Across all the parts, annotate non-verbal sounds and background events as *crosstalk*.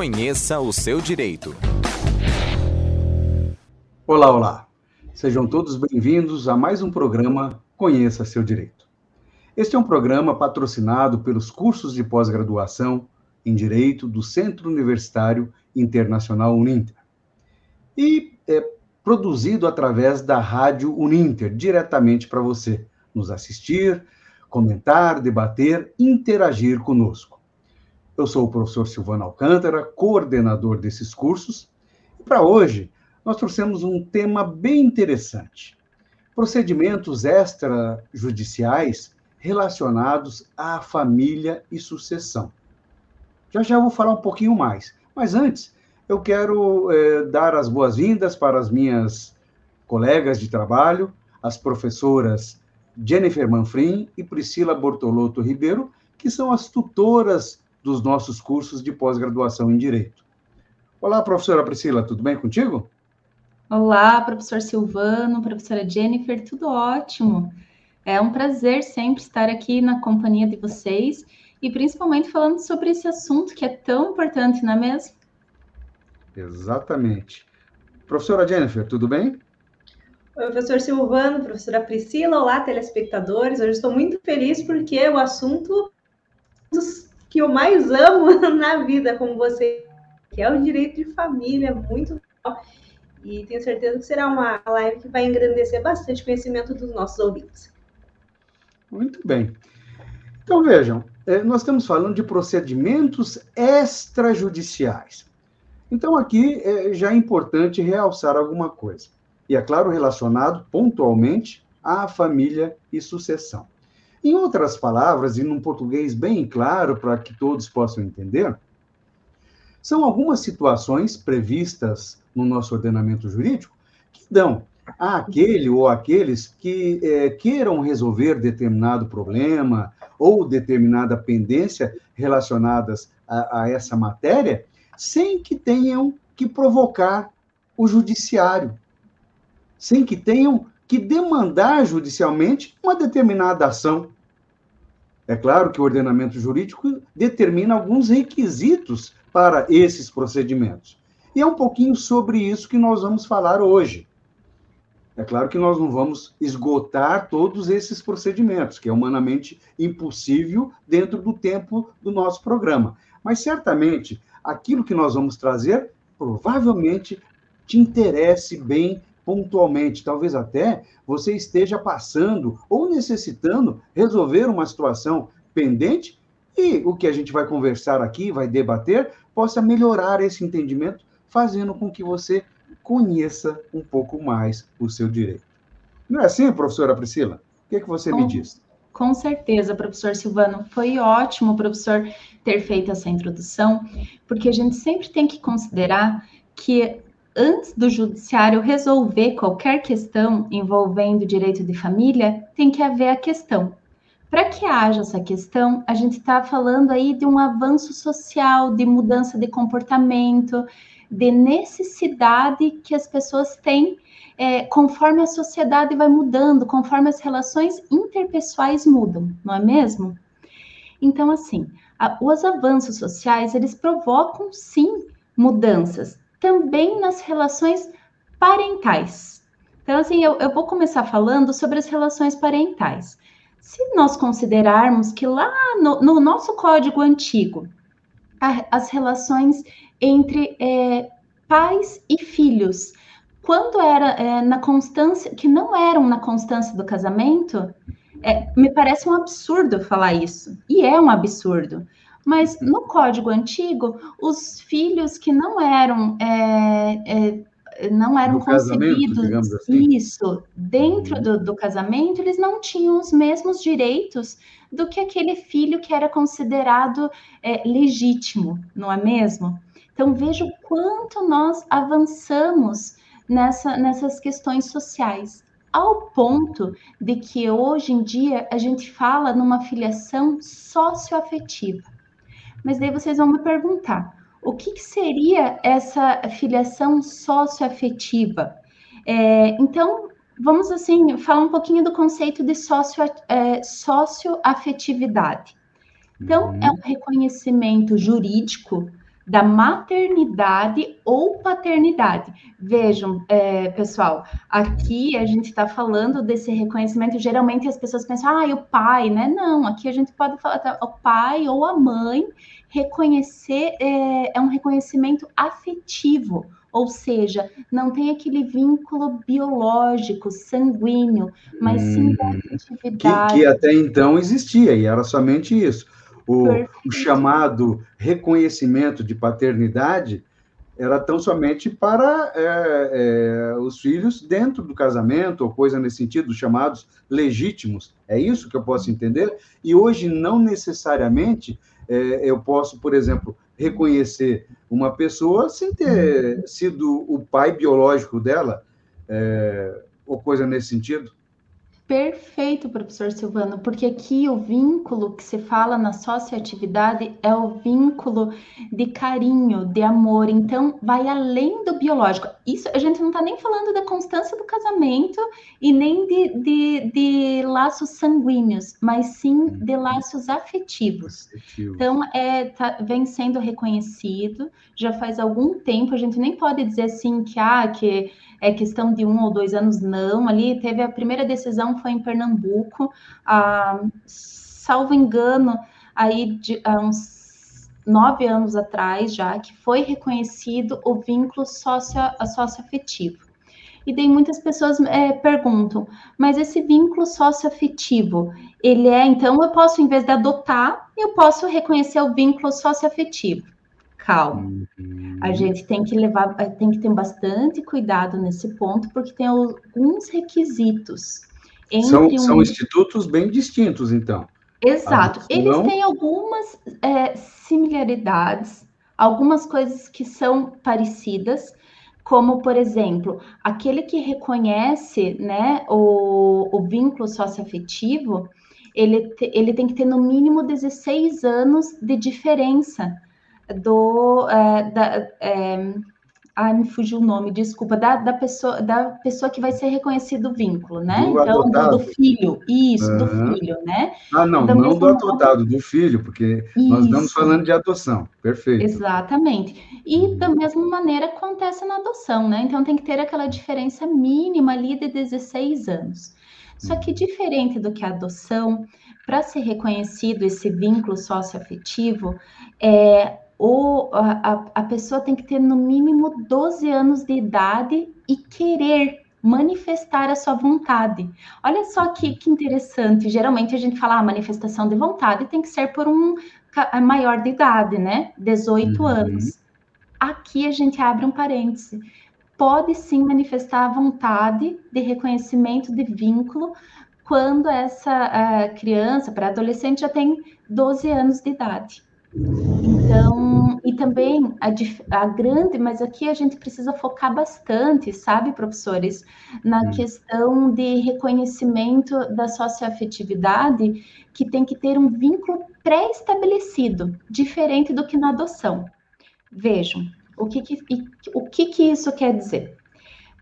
Conheça o seu direito. Olá, olá. Sejam todos bem-vindos a mais um programa Conheça seu direito. Este é um programa patrocinado pelos cursos de pós-graduação em Direito do Centro Universitário Internacional Uninter. E é produzido através da Rádio Uninter, diretamente para você nos assistir, comentar, debater, interagir conosco. Eu sou o professor Silvano Alcântara, coordenador desses cursos, e para hoje nós trouxemos um tema bem interessante: procedimentos extrajudiciais relacionados à família e sucessão. Já já vou falar um pouquinho mais, mas antes eu quero eh, dar as boas-vindas para as minhas colegas de trabalho, as professoras Jennifer Manfrim e Priscila Bortolotto Ribeiro, que são as tutoras dos nossos cursos de pós-graduação em Direito. Olá, professora Priscila, tudo bem contigo? Olá, professor Silvano, professora Jennifer, tudo ótimo. É um prazer sempre estar aqui na companhia de vocês e principalmente falando sobre esse assunto que é tão importante, não é mesmo? Exatamente. Professora Jennifer, tudo bem? Oi, professor Silvano, professora Priscila, olá, telespectadores. Hoje estou muito feliz porque o assunto que eu mais amo *laughs* na vida, como você, que é o direito de família, muito legal. E tenho certeza que será uma live que vai engrandecer bastante o conhecimento dos nossos ouvintes. Muito bem. Então, vejam, é, nós estamos falando de procedimentos extrajudiciais. Então, aqui é, já é importante realçar alguma coisa. E, é claro, relacionado pontualmente à família e sucessão. Em outras palavras, e num português bem claro para que todos possam entender, são algumas situações previstas no nosso ordenamento jurídico que dão àquele ou aqueles que é, queiram resolver determinado problema ou determinada pendência relacionadas a, a essa matéria, sem que tenham que provocar o judiciário, sem que tenham que demandar judicialmente uma determinada ação. É claro que o ordenamento jurídico determina alguns requisitos para esses procedimentos. E é um pouquinho sobre isso que nós vamos falar hoje. É claro que nós não vamos esgotar todos esses procedimentos, que é humanamente impossível dentro do tempo do nosso programa. Mas certamente aquilo que nós vamos trazer provavelmente te interesse bem pontualmente. Talvez até você esteja passando ou necessitando resolver uma situação pendente e o que a gente vai conversar aqui, vai debater, possa melhorar esse entendimento, fazendo com que você conheça um pouco mais o seu direito. Não é assim, professora Priscila? O que, é que você com, me diz? Com certeza, professor Silvano. Foi ótimo, professor, ter feito essa introdução, porque a gente sempre tem que considerar que antes do judiciário resolver qualquer questão envolvendo direito de família, tem que haver a questão. Para que haja essa questão, a gente está falando aí de um avanço social, de mudança de comportamento, de necessidade que as pessoas têm é, conforme a sociedade vai mudando, conforme as relações interpessoais mudam, não é mesmo? Então, assim, a, os avanços sociais, eles provocam, sim, mudanças, também nas relações parentais. Então, assim, eu, eu vou começar falando sobre as relações parentais. Se nós considerarmos que lá no, no nosso código antigo, a, as relações entre é, pais e filhos, quando era é, na constância, que não eram na constância do casamento, é, me parece um absurdo falar isso. E é um absurdo. Mas no código antigo, os filhos que não eram é, é, não eram do concebidos assim. isso dentro uhum. do, do, casamento, eles não tinham os mesmos direitos do que aquele filho que era considerado é, legítimo, não é mesmo? Então veja o quanto nós avançamos nessa, nessas questões sociais, ao ponto de que hoje em dia a gente fala numa filiação socioafetiva. Mas daí vocês vão me perguntar: o que, que seria essa filiação socioafetiva? É, então, vamos assim falar um pouquinho do conceito de socio, é, socioafetividade. Então, uhum. é um reconhecimento jurídico da maternidade ou paternidade. Vejam, é, pessoal, aqui a gente está falando desse reconhecimento. Geralmente as pessoas pensam, ah, o pai, né? Não, aqui a gente pode falar tá, o pai ou a mãe. Reconhecer é, é um reconhecimento afetivo, ou seja, não tem aquele vínculo biológico, sanguíneo, mas sim da hum, afetividade. Que, que até então existia, e era somente isso o, o chamado reconhecimento de paternidade era tão somente para é, é, os filhos dentro do casamento, ou coisa nesse sentido, chamados legítimos. É isso que eu posso entender? E hoje, não necessariamente, é, eu posso, por exemplo, reconhecer uma pessoa sem ter sido o pai biológico dela, é, ou coisa nesse sentido. Perfeito, professor Silvano, porque aqui o vínculo que se fala na socioatividade é o vínculo de carinho, de amor, então vai além do biológico. Isso a gente não está nem falando da constância do casamento e nem de, de, de laços sanguíneos, mas sim de laços afetivos. Afetivo. Então, é, tá, vem sendo reconhecido já faz algum tempo, a gente nem pode dizer assim que, ah, que é questão de um ou dois anos, não. Ali teve a primeira decisão foi em Pernambuco, ah, salvo engano, aí de, há uns nove anos atrás já, que foi reconhecido o vínculo socio, socioafetivo. E daí muitas pessoas é, perguntam, mas esse vínculo socioafetivo, ele é, então eu posso, em vez de adotar, eu posso reconhecer o vínculo socioafetivo Uhum. A gente tem que levar, eh, tem que ter bastante cuidado nesse ponto, porque tem alguns requisitos. São, um... são institutos bem distintos, então. Exato. Eles têm algumas é, similaridades, algumas coisas que são parecidas, como, por exemplo, aquele que reconhece né, o, o vínculo socioafetivo, ele, te, ele tem que ter no mínimo 16 anos de diferença do é, da, é, ai, me fugiu o nome, desculpa, da, da, pessoa, da pessoa que vai ser reconhecido o vínculo, né? Do então, do, do, filho, isso, uhum. do filho, né? Ah, não, da não do adotado, do filho, porque isso. nós estamos falando de adoção, perfeito. Exatamente. E da mesma maneira acontece na adoção, né? Então tem que ter aquela diferença mínima ali de 16 anos. Só que diferente do que a adoção, para ser reconhecido esse vínculo socioafetivo, é, ou a, a pessoa tem que ter no mínimo 12 anos de idade e querer manifestar a sua vontade. Olha só que, que interessante. Geralmente a gente fala ah, manifestação de vontade tem que ser por um maior de idade, né? 18 uhum. anos. Aqui a gente abre um parêntese. Pode sim manifestar a vontade de reconhecimento de vínculo quando essa criança, para adolescente, já tem 12 anos de idade. Então, e também a, a, grande, mas aqui a gente precisa focar bastante, sabe, professores, na hum. questão de reconhecimento da socioafetividade, que tem que ter um vínculo pré-estabelecido, diferente do que na adoção. Vejam, o que, que, o que, que isso quer dizer?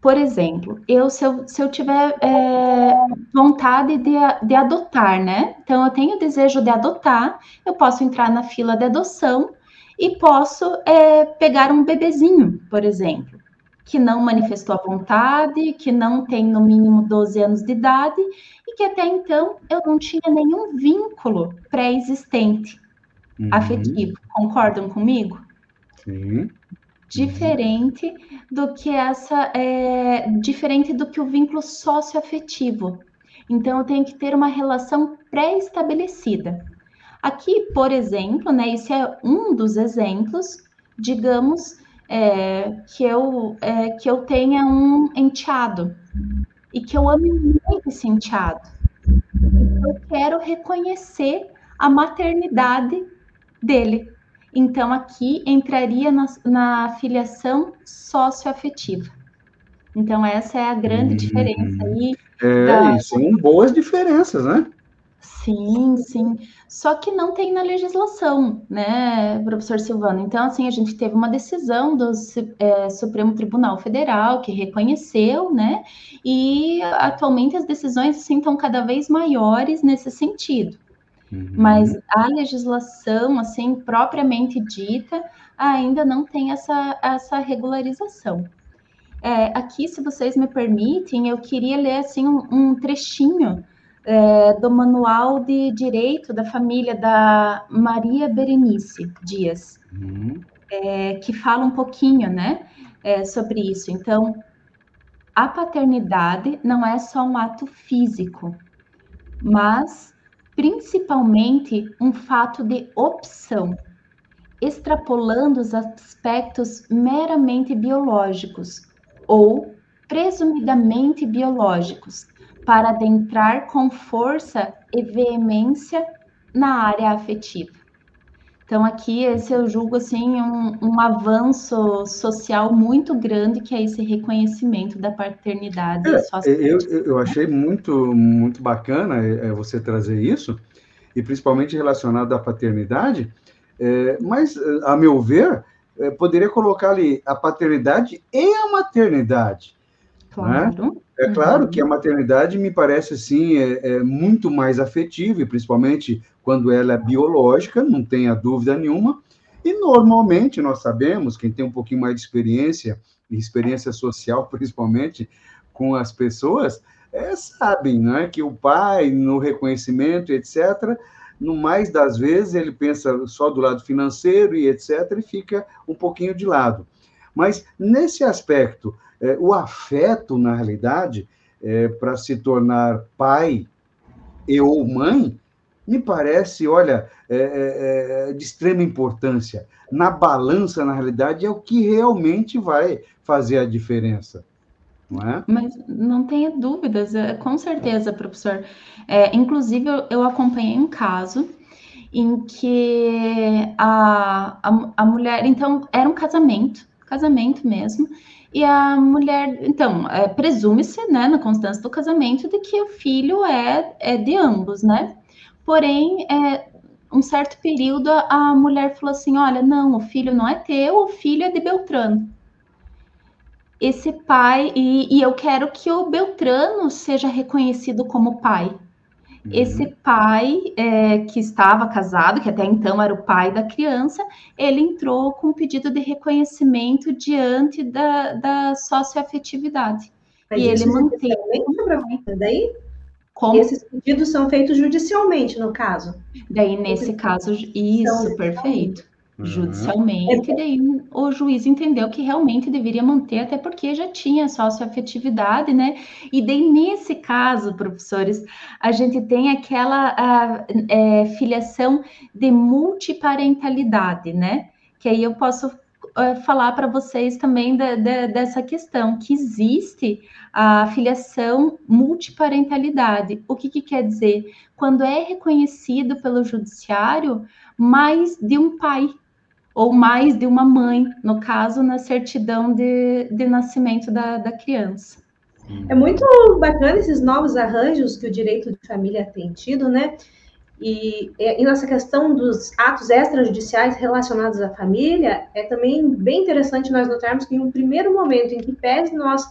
Por exemplo, eu se eu, se eu tiver é, vontade de, de adotar, né? Então, eu tenho desejo de adotar, eu posso entrar na fila de adoção e posso é, pegar um bebezinho, por exemplo, que não manifestou a vontade, que não tem no mínimo 12 anos de idade e que até então eu não tinha nenhum vínculo pré-existente uhum. afetivo. Concordam comigo? Sim diferente do que essa é, diferente do que o vínculo socioafetivo. Então eu tenho que ter uma relação pré-estabelecida. Aqui, por exemplo, né, esse é um dos exemplos, digamos é, que eu é, que eu tenha um enteado e que eu ame muito esse enteado. Eu quero reconhecer a maternidade dele. Então, aqui entraria na, na filiação socioafetiva. Então, essa é a grande hum, diferença aí. É, da... são boas diferenças, né? Sim, sim. Só que não tem na legislação, né, professor Silvano? Então, assim, a gente teve uma decisão do é, Supremo Tribunal Federal que reconheceu, né? E atualmente as decisões, assim, estão cada vez maiores nesse sentido. Uhum. Mas a legislação, assim, propriamente dita, ainda não tem essa, essa regularização. É, aqui, se vocês me permitem, eu queria ler, assim, um, um trechinho é, do Manual de Direito da Família da Maria Berenice Dias, uhum. é, que fala um pouquinho, né, é, sobre isso. Então, a paternidade não é só um ato físico, mas principalmente um fato de opção, extrapolando os aspectos meramente biológicos ou presumidamente biológicos, para adentrar com força e veemência na área afetiva. Então, aqui, esse eu julgo, assim, um, um avanço social muito grande, que é esse reconhecimento da paternidade. É, eu, eu achei muito, muito bacana é, é, você trazer isso, e principalmente relacionado à paternidade, é, mas, a meu ver, é, poderia colocar ali a paternidade e a maternidade. Claro. Né? É claro uhum. que a maternidade me parece assim é, é, muito mais afetiva, e principalmente quando ela é biológica, não tenha dúvida nenhuma. E normalmente nós sabemos, quem tem um pouquinho mais de experiência, e experiência social *laughs* principalmente com as pessoas, é, sabem né, que o pai, no reconhecimento, etc., no mais das vezes ele pensa só do lado financeiro e etc., e fica um pouquinho de lado. Mas nesse aspecto, é, o afeto, na realidade, é, para se tornar pai e ou mãe, me parece, olha, é, é, é, de extrema importância. Na balança, na realidade, é o que realmente vai fazer a diferença. É? Mas não tenha dúvidas, é, com certeza, professor. É, inclusive, eu, eu acompanhei um caso em que a, a, a mulher. Então, era um casamento, casamento mesmo, e a mulher, então, é, presume-se, né, na constância do casamento, de que o filho é, é de ambos, né? Porém, é, um certo período, a mulher falou assim: olha, não, o filho não é teu, o filho é de Beltrano. Esse pai, e, e eu quero que o Beltrano seja reconhecido como pai. Esse uhum. pai é, que estava casado, que até então era o pai da criança, ele entrou com um pedido de reconhecimento diante da, da socioafetividade. Mas e ele manteve. Daí? Como? Esses pedidos são feitos judicialmente, no caso. Daí, nesse caso, isso, perfeito. Uhum. judicialmente, daí o juiz entendeu que realmente deveria manter, até porque já tinha socioafetividade, né? E daí, nesse caso, professores, a gente tem aquela a, é, filiação de multiparentalidade, né? Que aí eu posso é, falar para vocês também da, da, dessa questão, que existe a filiação multiparentalidade. O que, que quer dizer? Quando é reconhecido pelo judiciário mais de um pai, ou mais de uma mãe, no caso, na certidão de, de nascimento da, da criança. É muito bacana esses novos arranjos que o direito de família tem tido, né? E, e nessa questão dos atos extrajudiciais relacionados à família, é também bem interessante nós notarmos que em um primeiro momento em que pese nós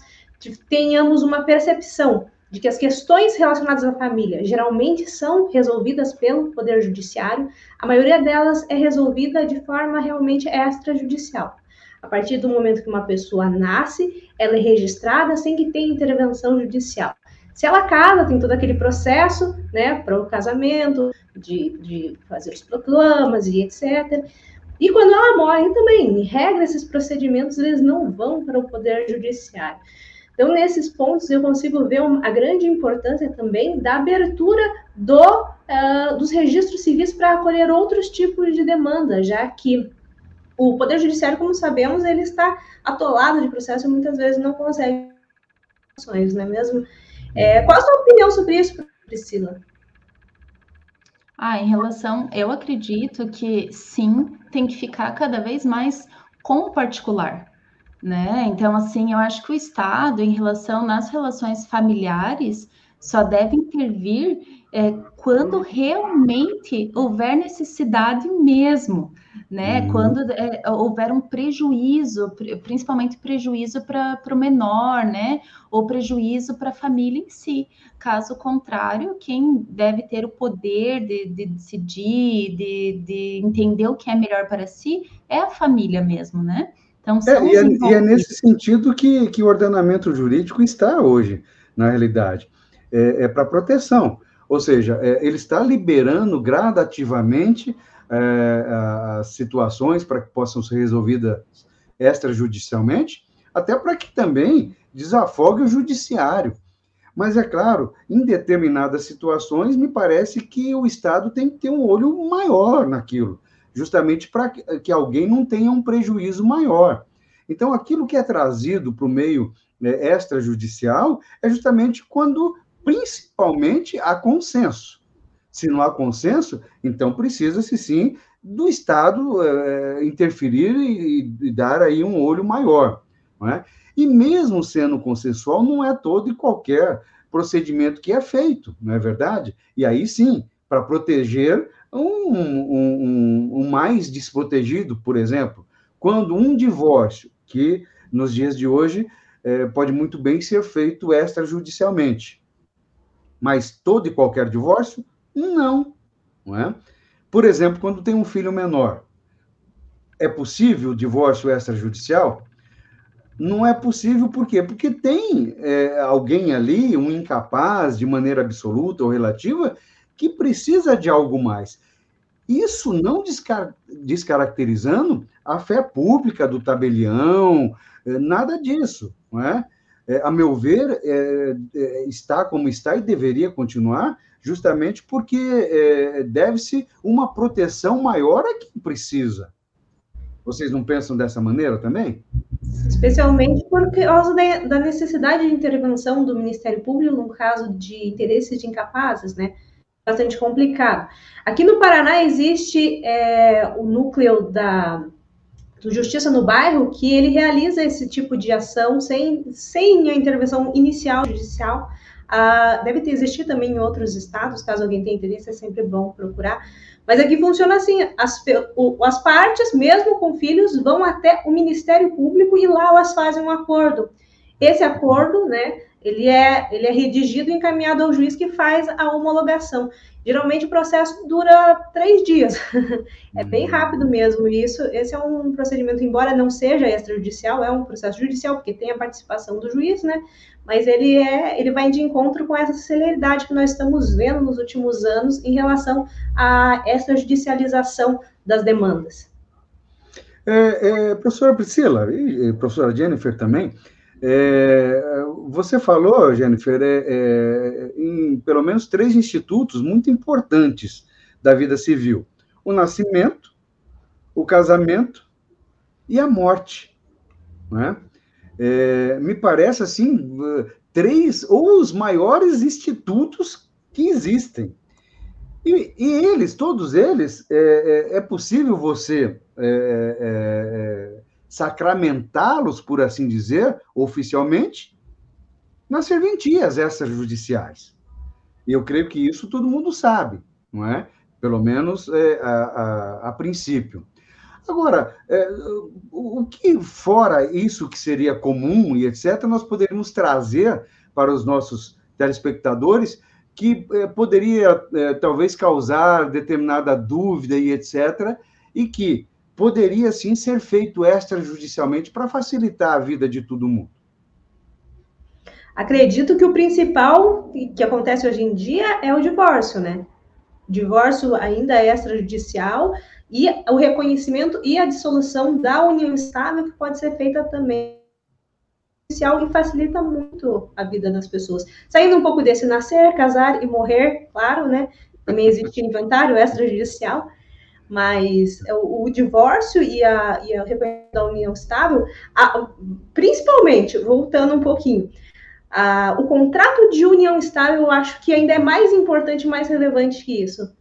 tenhamos uma percepção de que as questões relacionadas à família geralmente são resolvidas pelo Poder Judiciário, a maioria delas é resolvida de forma realmente extrajudicial. A partir do momento que uma pessoa nasce, ela é registrada sem que tenha intervenção judicial. Se ela casa, tem todo aquele processo, né, para o casamento, de, de fazer os proclamas e etc. E quando ela morre também, em regra, esses procedimentos eles não vão para o Poder Judiciário. Então, nesses pontos, eu consigo ver a grande importância também da abertura do, uh, dos registros civis para acolher outros tipos de demanda, já que o Poder Judiciário, como sabemos, ele está atolado de processo e muitas vezes não consegue ações, não é mesmo? É, qual a sua opinião sobre isso, Priscila? Ah, em relação, eu acredito que sim, tem que ficar cada vez mais com o particular né? Então, assim, eu acho que o Estado, em relação nas relações familiares, só deve intervir é, quando realmente houver necessidade mesmo, né? Uhum. Quando é, houver um prejuízo, principalmente prejuízo para o menor, né? Ou prejuízo para a família em si. Caso contrário, quem deve ter o poder de, de decidir, de, de, entender o que é melhor para si, é a família mesmo, né? Então, é, e, é, e, é, nesse sentido que, que o ordenamento jurídico está hoje, na realidade. É, é para proteção. Ou seja, é, ele está liberando gradativamente é, as situações para que possam ser resolvidas extrajudicialmente, até para que também desafogue o judiciário. Mas é claro, em determinadas situações, me parece que o Estado tem que ter um olho maior naquilo, justamente para que alguém não tenha um prejuízo maior. Então, aquilo que é trazido para o meio né, extrajudicial é justamente quando, principalmente, há consenso. Se não há consenso, então precisa-se sim do Estado é, interferir e, e, dar aí um olho maior. É? E mesmo sendo consensual, não é todo e qualquer procedimento que é feito, não é verdade? E aí sim, para proteger um, um, um, mais desprotegido, por exemplo, quando um divórcio, que nos dias de hoje é, pode muito bem ser feito extrajudicialmente, mas todo e qualquer divórcio não, não é? Por exemplo, quando tem um filho menor, é possível o divórcio extrajudicial? Não é possível, por quê? Porque tem é, alguém ali, um incapaz, de maneira absoluta ou relativa, que precisa de algo mais. Isso não descar descaracterizando a fé pública do tabelião, é, nada disso, não é? é a meu ver, é, é, está como está e deveria continuar, justamente porque é, deve-se uma proteção maior a quem precisa. Vocês não pensam dessa maneira também? Especialmente por causa da necessidade de intervenção do Ministério Público no caso de interesses de incapazes, né? Bastante complicado. Aqui no Paraná existe é, o núcleo da do Justiça no Bairro, que ele realiza esse tipo de ação sem, sem a intervenção inicial judicial, Uh, deve ter existido também em outros estados, caso alguém tenha interesse, é sempre bom procurar. Mas aqui funciona assim: as, o, as partes, mesmo com filhos, vão até o Ministério Público e lá elas fazem um acordo. Esse acordo, né, ele é, ele é redigido e encaminhado ao juiz que faz a homologação. Geralmente o processo dura três dias. *laughs* é bem uhum. rápido mesmo isso. Esse é um procedimento, embora não seja extrajudicial, é um processo judicial, porque tem a participação do juiz, né? Mas ele é, ele vai de encontro com essa celeridade que nós estamos vendo nos últimos anos em relação à extrajudicialização das demandas. É, é, professora Priscila e professora Jennifer também, é, você falou, Jennifer, é, é, em pelo menos três institutos muito importantes da vida civil: o nascimento, o casamento e a morte. Né? É, me parece assim três ou os maiores institutos que existem. E, e eles, todos eles, é, é, é possível você sacramentá-los, por assim dizer, oficialmente, nas serventias extrajudiciais. Eu creio que isso todo mundo sabe, não é? Pelo menos é, a, a, a, princípio. Agora, é, o, o que fora isso que seria comum e etc., nós poderíamos trazer para os nossos telespectadores que é, poderia é, talvez causar determinada dúvida e etc., e que poderia sim ser feito extrajudicialmente para facilitar a vida de todo mundo. Acredito que o principal que acontece hoje em dia é o divórcio, né? Divórcio ainda é extrajudicial e o reconhecimento e a dissolução da união estável que pode ser feita também e facilita muito a vida das pessoas. Saindo um pouco desse nascer, casar e morrer, claro, né? Também existe inventário extrajudicial, mas o, o divórcio e a, e a reconhecimento da união estável, a, principalmente, voltando um pouquinho, a, o contrato de união estável eu acho que ainda é mais importante, mais relevante que isso.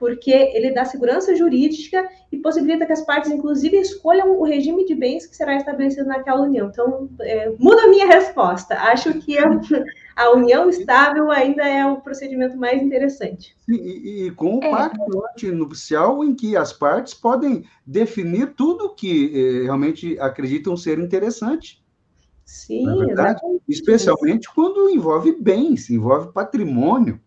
porque ele dá segurança jurídica e possibilita que as partes, inclusive, escolham o regime de bens que será estabelecido naquela união. Então, é, muda a minha resposta. Acho que a, a, união estável ainda é o procedimento mais interessante. E, e com o é. pacto antinupcial, em que as partes podem definir tudo que eh, realmente acreditam ser interessante. Sim, é verdade? Especialmente quando envolve bens, envolve patrimônio.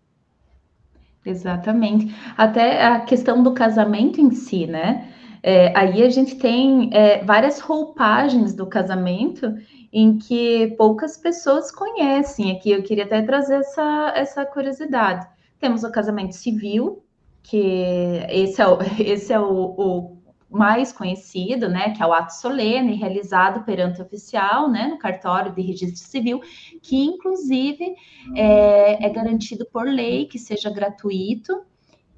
Exatamente. Até a questão do casamento em si, né? É, aí a gente tem é, várias roupagens do casamento em que poucas pessoas conhecem. Aqui eu queria até trazer essa, essa curiosidade. Temos o casamento civil, que esse é o, *laughs* esse é o, o mais conhecido, né, que é o ato solene realizado perante o oficial, né, no cartório de registro civil, que inclusive é, é garantido por lei que seja gratuito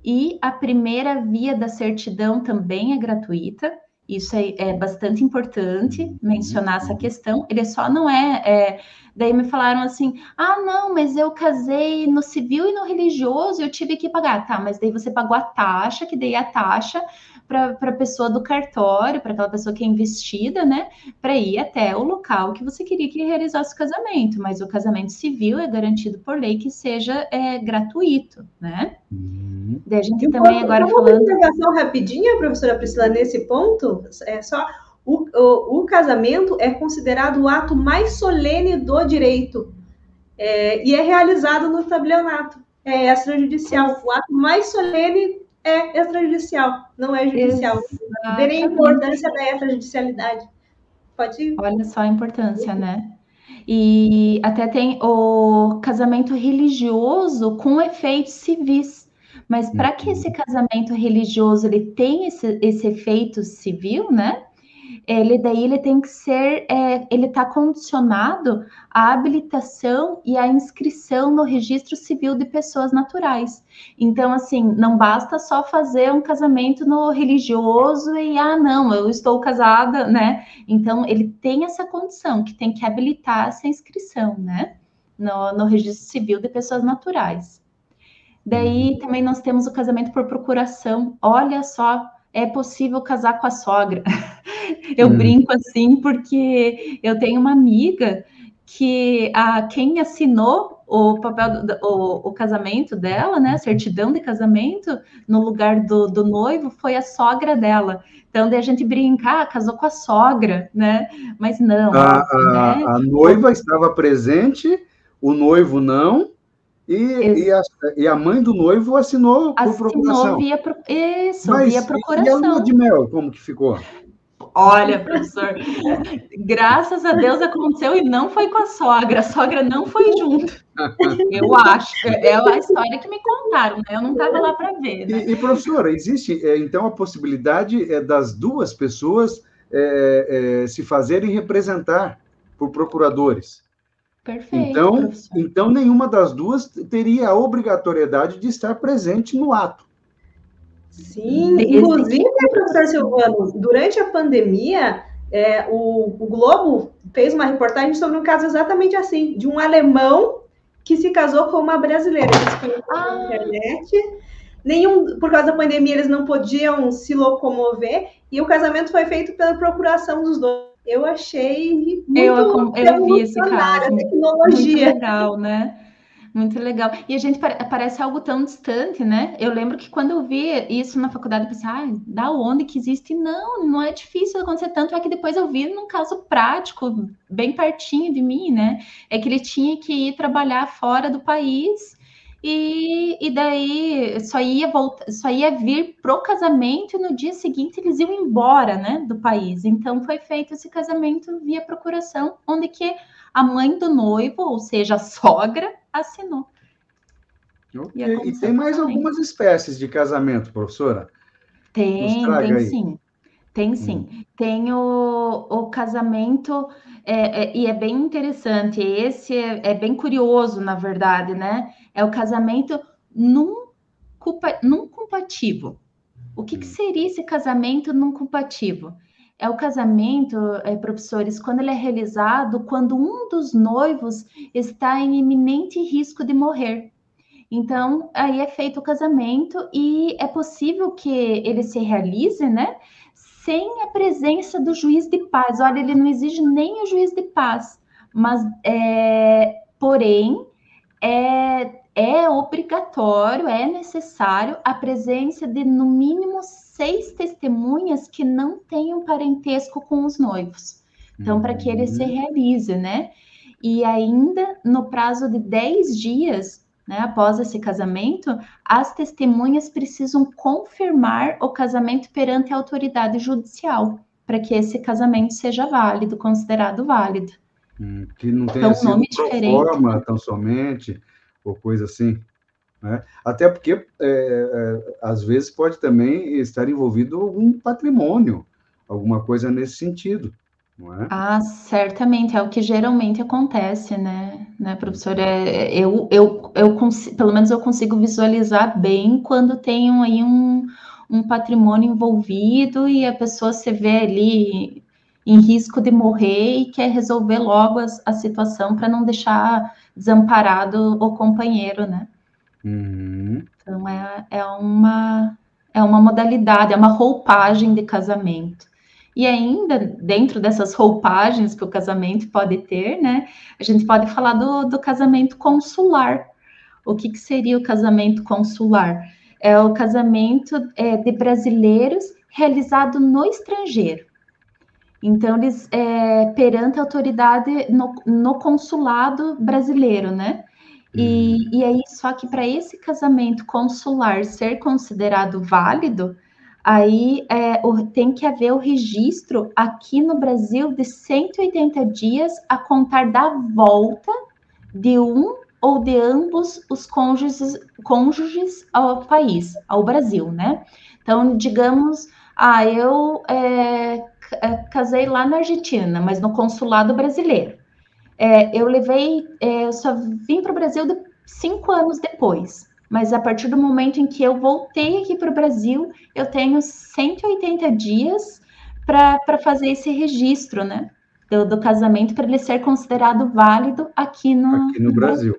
e a primeira via da certidão também é gratuita. Isso é, é bastante importante mencionar essa questão. Ele só não é, é Daí me falaram assim: ah, não, mas eu casei no civil e no religioso, eu tive que pagar. Tá, mas daí você pagou a taxa, que daí a taxa para a pessoa do cartório, para aquela pessoa que é investida, né, para ir até o local que você queria que realizasse o casamento. Mas o casamento civil é garantido por lei que seja é, gratuito, né? Uhum. Daí a gente também agora falando. Uma interrogação rapidinha, professora Priscila, nesse ponto, é só o, o, o casamento é considerado o ato mais solene do direito é, e é realizado no tabelionato. É extrajudicial. O ato mais solene é extrajudicial, não é judicial. Verem a importância da extrajudicialidade. Pode ir. Olha só a importância, né? E até tem o casamento religioso com efeitos civis. Mas para que esse uhum. casamento religioso ele tenha esse, esse efeito civil, né? Ele daí ele tem que ser, é, ele está condicionado à habilitação e à inscrição no registro civil de pessoas naturais. Então, assim, não basta só fazer um casamento no religioso e ah, não, eu estou casada, né? Então, ele tem essa condição que tem que habilitar essa inscrição, né? No, no registro civil de pessoas naturais. Daí uhum. também nós temos o casamento por procuração. Olha só, é possível casar com a sogra. *laughs* *laughs* Eu hum. brinco assim porque eu tenho uma amiga que a quem assinou o papel do, o, o, casamento dela, né, certidão de casamento no lugar do, do noivo foi a sogra dela. Então daí a gente brinca, ah, casou com a sogra, né? Mas não. A, a, né? a noiva estava presente, o noivo não. E, e a, e, a, mãe do noivo assinou, assinou por procuração. Via, isso, Mas, via procuração. E a lua de mel, como que ficou? Olha, *laughs* professor, graças a Deus aconteceu e não foi com a sogra. A sogra não foi junto. Eu acho. É a história que me contaram, né? Eu não estava lá para ver. Né? E, e, professora, existe é, então a possibilidade é, das duas pessoas é, é, se fazerem representar por procuradores. Perfeito. Então, então, nenhuma das duas teria a obrigatoriedade de estar presente no ato. Sim, inclusive, professor Silvano, durante a pandemia, é, o, o, Globo fez uma reportagem sobre um caso exatamente assim, de um alemão que se casou com uma brasileira. Eles ah. na internet. Nenhum, por causa da pandemia, eles não podiam se locomover, e o casamento foi feito pela procuração dos dois. Eu achei muito eu, eu vi esse caso. tecnologia. Muito legal, né? Muito legal. E a gente parece algo tão distante, né? Eu lembro que quando eu vi isso na faculdade, eu pensei, ah, da onde que existe? Não, não é difícil acontecer tanto. É que depois eu vi num caso prático, bem pertinho de mim, né? É que ele tinha que ir trabalhar fora do país e, e daí só ia voltar, só ia vir pro casamento e no dia seguinte eles iam embora, né, do país. Então foi feito esse casamento via procuração, onde que a mãe do noivo, ou seja, a sogra, assinou. Okay. E, e, tem mais algumas espécies de casamento, professora? Tem, tem aí. sim. Tem sim. Hum. Tem o, o casamento, é, é, e é bem interessante. Esse é, é, bem curioso, na verdade, né? É o casamento num, num compatível. O que, que hum. seria esse casamento num compatível? É o casamento, é, professores, quando ele é realizado quando um dos noivos está em iminente risco de morrer. Então, aí é feito o casamento e é possível que ele se realize, né? Sem a presença do juiz de paz. Olha, ele não exige nem o juiz de paz, mas, é, porém, é, é obrigatório, é necessário a presença de, no mínimo, seis testemunhas que não tenham parentesco com os noivos. Então, para que ele se uhum. realize, né? E ainda no prazo de 10 dias, né, após esse casamento, as testemunhas precisam confirmar o casamento perante a autoridade judicial, para que esse casamento seja válido, considerado válido. Hum, que não tenha então, sido nome diferente. forma tão somente, ou coisa assim. Né? Até porque, é, é, às vezes, pode também estar envolvido algum patrimônio, alguma coisa nesse sentido. É? Ah, certamente, é o que geralmente acontece, né, né professor? É, eu, eu, eu pelo menos eu consigo visualizar bem quando tem aí um, um patrimônio envolvido e a pessoa se vê ali em risco de morrer e quer resolver logo a, a situação para não deixar desamparado o companheiro, né? Uhum. Então é, é, uma, é uma modalidade, é uma roupagem de casamento. E ainda, dentro dessas roupagens que o casamento pode ter, né, a gente pode falar do, do casamento consular. O que, que seria o casamento consular? É o casamento é, de brasileiros realizado no estrangeiro. Então, eles, é, perante a autoridade no, no consulado brasileiro, né? E, uhum. e aí, só que para esse casamento consular ser considerado válido, aí é, o, tem que haver o registro aqui no Brasil de 180 dias a contar da volta de um ou de ambos os cônjuges, cônjuges ao país, ao Brasil, né? Então, digamos, ah, eu é, é casei lá na Argentina, mas no consulado brasileiro. É, eu levei, é, eu só vim para o Brasil de, cinco anos depois mas a partir do momento em que eu voltei aqui para o Brasil, eu tenho 180 dias para fazer esse registro, né? Do, do casamento para ele ser considerado válido aqui no, aqui no, no Brasil.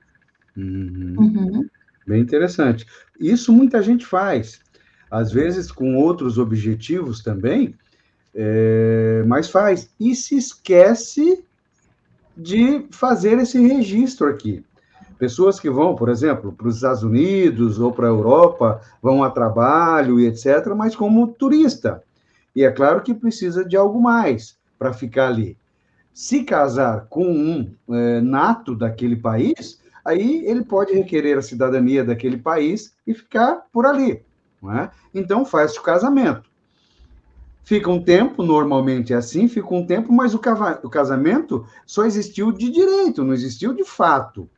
Uhum. Uhum. Bem interessante. Isso muita gente faz, às vezes com outros objetivos também, é, mas faz e se esquece de fazer esse registro aqui. Pessoas que vão, por exemplo, para os Estados Unidos ou para a Europa, vão a trabalho e etc., mas como turista. E é claro que precisa de algo mais para ficar ali. Se casar com um é, nato daquele país, aí ele pode requerer a cidadania daquele país e ficar por ali. É? Então faz o casamento. Fica um tempo, normalmente é assim, fica um tempo, mas o, o casamento só existiu de direito, não existiu de fato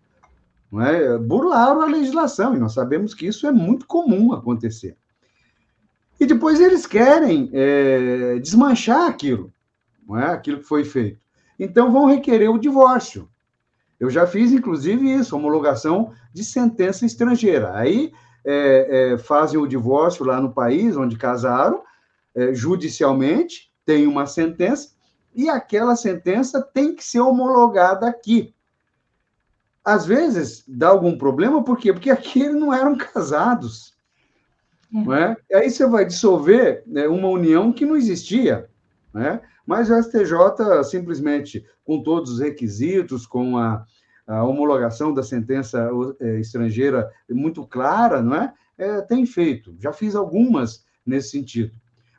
não é? burlaram a legislação, e nós sabemos que isso é muito comum acontecer. E depois eles querem é, desmanchar aquilo, não é? aquilo que foi feito. Então vão requerer o divórcio. Eu já fiz, inclusive, isso, homologação de sentença estrangeira. Aí é, é, fazem o divórcio lá no país onde casaram, é, judicialmente, tem uma sentença, e aquela sentença tem que ser homologada aqui às vezes dá algum problema, por quê? Porque aqui eles não eram casados. É. Não é? E aí você vai dissolver né, uma união que não existia. Né? Mas o STJ simplesmente, com todos os requisitos, com a, a homologação da sentença é, estrangeira muito clara, não é? é? Tem feito. Já fiz algumas nesse sentido.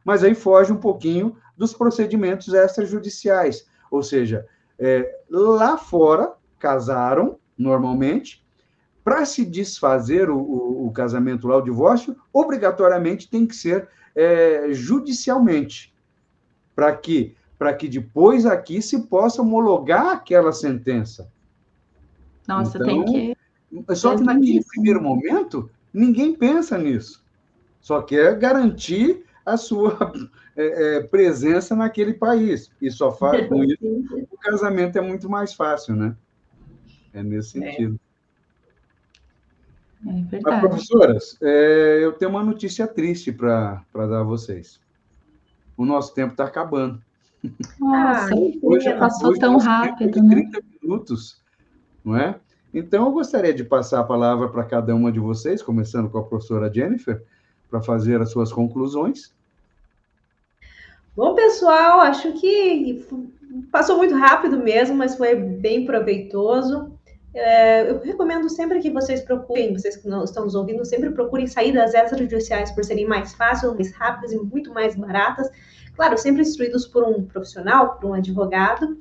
Mas aí foge um pouquinho dos procedimentos extrajudiciais. Ou seja, é, lá fora casaram, normalmente, para se desfazer o, o, o, casamento lá, o divórcio, obrigatoriamente tem que ser é, judicialmente, para que, que depois aqui se possa homologar aquela sentença. Nossa, então, tem que. Só que naquele primeiro momento, ninguém pensa nisso. Só quer garantir a sua é, é, presença naquele país. E só faz *laughs* com isso, o casamento é muito mais fácil, né? É nesse é. sentido. É verdade. Mas, professoras, é, eu tenho uma notícia triste para dar a vocês. O nosso tempo está acabando. Nossa, hoje, passou hoje tão rápido, né? 30 minutos, não é? Então, eu gostaria de passar a palavra para cada uma de vocês, começando com a professora Jennifer, para fazer as suas conclusões. Bom, pessoal, acho que passou muito rápido mesmo, mas foi bem proveitoso. É, eu recomendo sempre que vocês procurem, vocês que não estão nos ouvindo, sempre procurem saídas extrajudiciais por serem mais fáceis, mais rápidas e muito mais baratas. Claro, sempre instruídos por um profissional, por um advogado.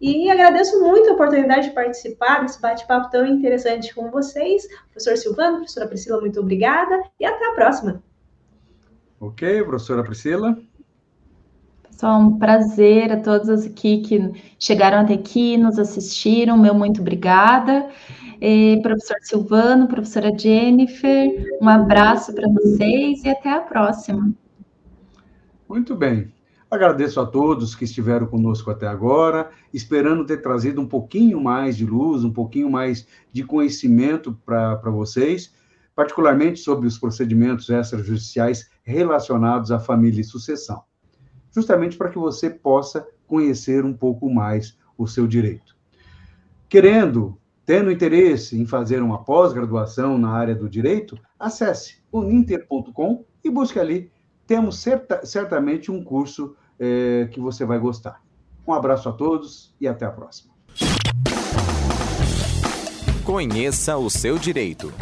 E agradeço muito a oportunidade de participar desse bate-papo tão interessante com vocês. Professor Silvano, professora Priscila, muito obrigada e até a próxima. Ok, professora Priscila. Pessoal, um prazer a todos aqui que chegaram até aqui, nos assistiram. Meu muito obrigada. E, professor Silvano, professora Jennifer, um abraço para vocês e até a próxima. Muito bem. Agradeço a todos que estiveram conosco até agora, esperando ter trazido um pouquinho mais de luz, um pouquinho mais de conhecimento para vocês, particularmente sobre os procedimentos extrajudiciais relacionados à família e sucessão justamente para que você possa conhecer um pouco mais o seu direito. Querendo, tendo interesse em fazer uma pós-graduação na área do direito, acesse uninter.com e busque ali. Temos certa, certamente um curso é, que você vai gostar. Um abraço a todos e até a próxima. Conheça o seu direito.